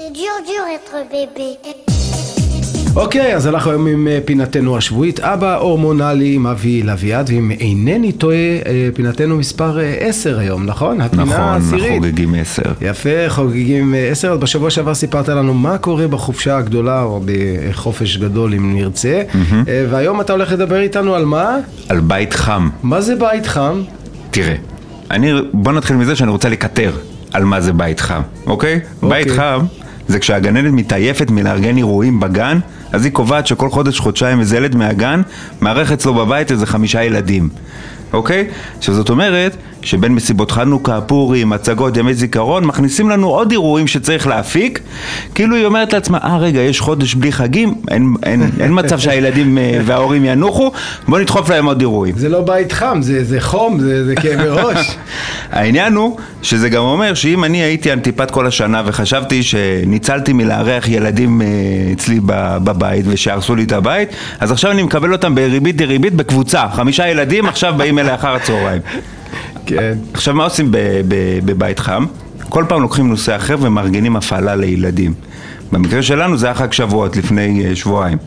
Dur, dur être bébé. אוקיי, אז אנחנו היום עם אה, פינתנו השבועית, אבא הורמונלי עם אבי לביעד, ואם אינני טועה, אה, פינתנו מספר 10 היום, נכון? הפינה נכון, העשירית. חוגגים עשר. יפה, חוגגים 10. אז בשבוע שעבר סיפרת לנו מה קורה בחופשה הגדולה, או בחופש גדול אם נרצה, אה, והיום אתה הולך לדבר איתנו על מה? על בית חם. מה זה בית חם? תראה, אני, בוא נתחיל מזה שאני רוצה לקטר על מה זה בית חם, אוקיי? אוקיי. בית חם זה כשהגננת מתעייפת מלארגן אירועים בגן, אז היא קובעת שכל חודש, חודשיים איזה ילד מהגן מארח אצלו בבית איזה חמישה ילדים. אוקיי? עכשיו זאת אומרת שבין מסיבות חנוכה, פורים, הצגות, ימי זיכרון, מכניסים לנו עוד אירועים שצריך להפיק כאילו היא אומרת לעצמה, אה רגע, יש חודש בלי חגים, אין, אין, אין מצב שהילדים אה, וההורים ינוחו, בוא נדחוף להם עוד אירועים. זה לא בית חם, זה, זה חום, זה, זה כאבי ראש. העניין הוא שזה גם אומר שאם אני הייתי אנטיפט כל השנה וחשבתי שניצלתי מלארח ילדים אה, אצלי בבית ושהרסו לי את הבית, אז עכשיו אני מקבל אותם בריבית דריבית בקבוצה, חמישה ילדים עכשיו באים אליי אחר הצהריים. כן. עכשיו מה עושים בבית חם? כל פעם לוקחים נושא אחר ומארגנים הפעלה לילדים. במקרה שלנו זה היה חג שבועות לפני אה, שבועיים.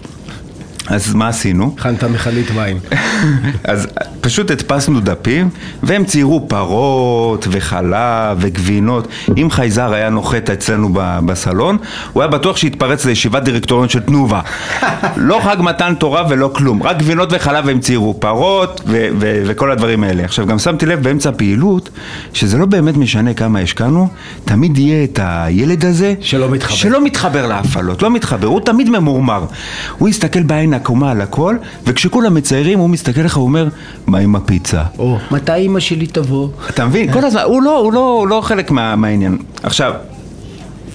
אז מה עשינו? הכנת מכלית מים. אז פשוט הדפסנו דפים, והם ציירו פרות וחלב וגבינות. אם חייזר היה נוחת אצלנו בסלון, הוא היה בטוח שיתפרץ לישיבת דירקטוריון של תנובה. לא חג מתן תורה ולא כלום, רק גבינות וחלב הם ציירו, פרות ו- ו- וכל הדברים האלה. עכשיו גם שמתי לב באמצע הפעילות, שזה לא באמת משנה כמה השקענו, תמיד יהיה את הילד הזה, שלא מתחבר. שלא מתחבר להפעלות, לא מתחבר, הוא תמיד ממורמר. הוא יסתכל בעין עקומה על הכל, וכשכולם מציירים הוא מסתכל לך ואומר, מה עם הפיצה? או, מתי אימא שלי תבוא? אתה מבין? כל הזמן, הוא לא, הוא לא, הוא לא חלק מה, מהעניין. עכשיו,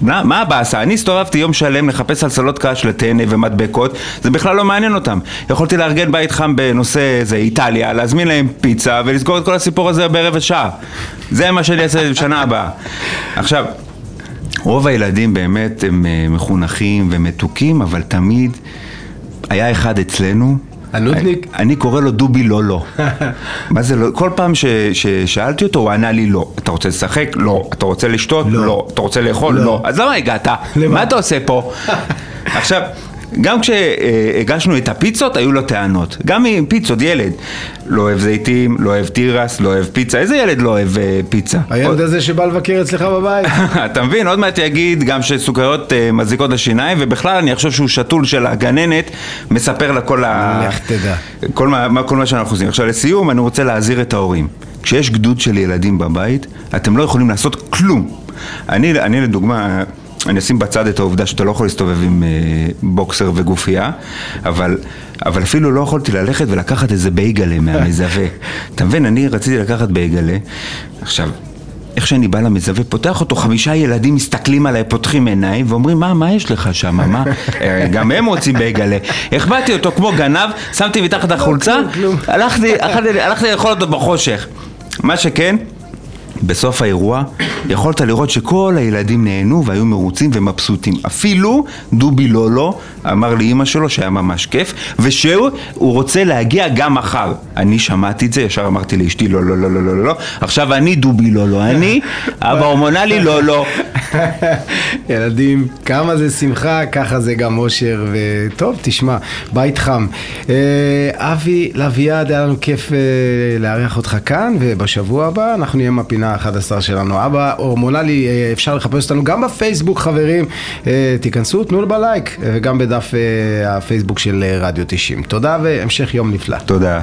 מה, מה הבאסה? אני הסתובבתי יום שלם לחפש סלסלות קש לטנא ומדבקות, זה בכלל לא מעניין אותם. יכולתי לארגן בית חם בנושא איזה איטליה, להזמין להם פיצה ולסגור את כל הסיפור הזה ברבע שעה. זה מה שאני אעשה בשנה הבאה. עכשיו, רוב הילדים באמת הם אה, מחונכים ומתוקים, אבל תמיד היה אחד אצלנו. הנודניק? אני, קורא לו דובי לא לא. מה זה לא? כל פעם ש- ששאלתי אותו הוא ענה לי לא. אתה רוצה לשחק? לא. אתה רוצה לשתות? לא. לא. אתה רוצה לאכול? לא. לא. אז למה הגעת? למה? מה אתה עושה פה? עכשיו, גם כשהגשנו את הפיצות היו לו טענות. גם עם פיצות, ילד. לא אוהב זיתים, לא אוהב תירס, לא אוהב פיצה. איזה ילד לא אוהב אה, פיצה? הילד הזה שבא לבקר אצלך בבית. אתה מבין? עוד מעט יגיד גם שסוכריות אה, מזיקות לשיניים, ובכלל אני חושב שהוא שתול של הגננת, מספר לה כל ה... לך תדע. כל מה, מה- כל מה שאנחנו עושים. עכשיו לסיום, אני רוצה להזהיר את ההורים. כשיש גדוד של ילדים בבית, אתם לא יכולים לעשות כלום. אני, אני לדוגמה, אני אשים בצד את העובדה שאתה לא יכול להסתובב עם אה, בוקסר וגופייה, אבל, אבל אפילו לא יכולתי ללכת ולקחת איזה בייגלה מהמזווה. אתה מבין, אני רציתי לקחת בייגלה. עכשיו, איך שאני בא למזווה, פותח אותו, חמישה ילדים מסתכלים עליי, פותחים עיניים ואומרים, מה, מה יש לך שם, מה? אה, גם הם רוצים בייגלה. החבאתי אותו כמו גנב, שמתי מתחת החולצה, כלום, כלום. הלכתי, הלכתי, הלכתי לאכול אותו בחושך. מה שכן, בסוף האירוע יכולת לראות שכל הילדים נהנו והיו מרוצים ומבסוטים. אפילו דובי לולו אמר לאימא שלו שהיה ממש כיף, ושהוא הוא רוצה להגיע גם מחר. אני שמעתי את זה, ישר אמרתי לאשתי לא, לא, לא, לא, לא, לא, עכשיו אני דובי לולו, אני אבא הורמונלי לא. ילדים, כמה זה שמחה, ככה זה גם אושר, וטוב, תשמע, בית חם. אה, אבי לביעד, היה לנו כיף אה, לארח אותך כאן, ובשבוע הבא אנחנו נהיה עם הפינה ה-11 שלנו. אבא הורמונלי, אה, אפשר לחפש אותנו גם בפייסבוק, חברים. אה, תיכנסו, תנו בלייק, אה, וגם בדף אה, הפייסבוק של רדיו 90. תודה והמשך יום נפלא. תודה.